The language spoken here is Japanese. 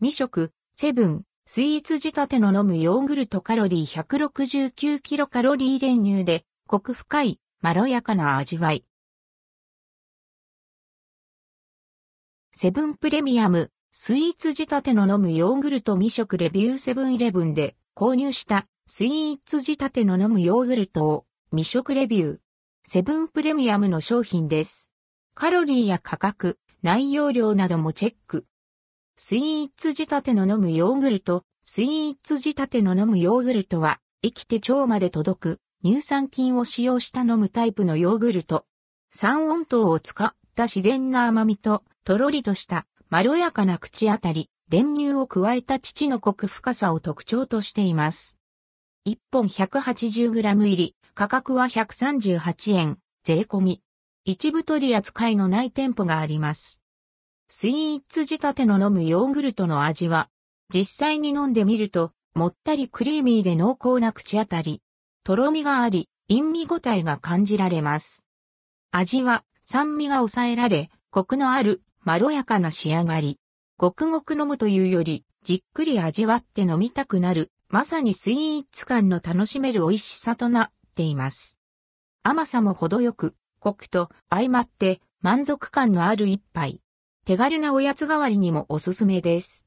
未食、セブン、スイーツ仕立ての飲むヨーグルトカロリー169キロカロリー練乳で、コク深い、まろやかな味わい。セブンプレミアム、スイーツ仕立ての飲むヨーグルト未食レビューセブンイレブンで購入したスイーツ仕立ての飲むヨーグルトを未食レビュー。セブンプレミアムの商品です。カロリーや価格、内容量などもチェック。スイーツ仕立ての飲むヨーグルト、スイーツ仕立ての飲むヨーグルトは、生きて腸まで届く乳酸菌を使用した飲むタイプのヨーグルト。三温糖を使った自然な甘みと、とろりとしたまろやかな口当たり、練乳を加えた乳のコク深さを特徴としています。1本 180g 入り、価格は138円、税込み。一部取り扱いのない店舗があります。スイーツ仕立ての飲むヨーグルトの味は、実際に飲んでみると、もったりクリーミーで濃厚な口当たり、とろみがあり、陰味ごたえが感じられます。味は酸味が抑えられ、コクのあるまろやかな仕上がり。ごくごく飲むというより、じっくり味わって飲みたくなる、まさにスイーツ感の楽しめる美味しさとなっています。甘さも程よく、コクと相まって満足感のある一杯。手軽なおやつ代わりにもおすすめです。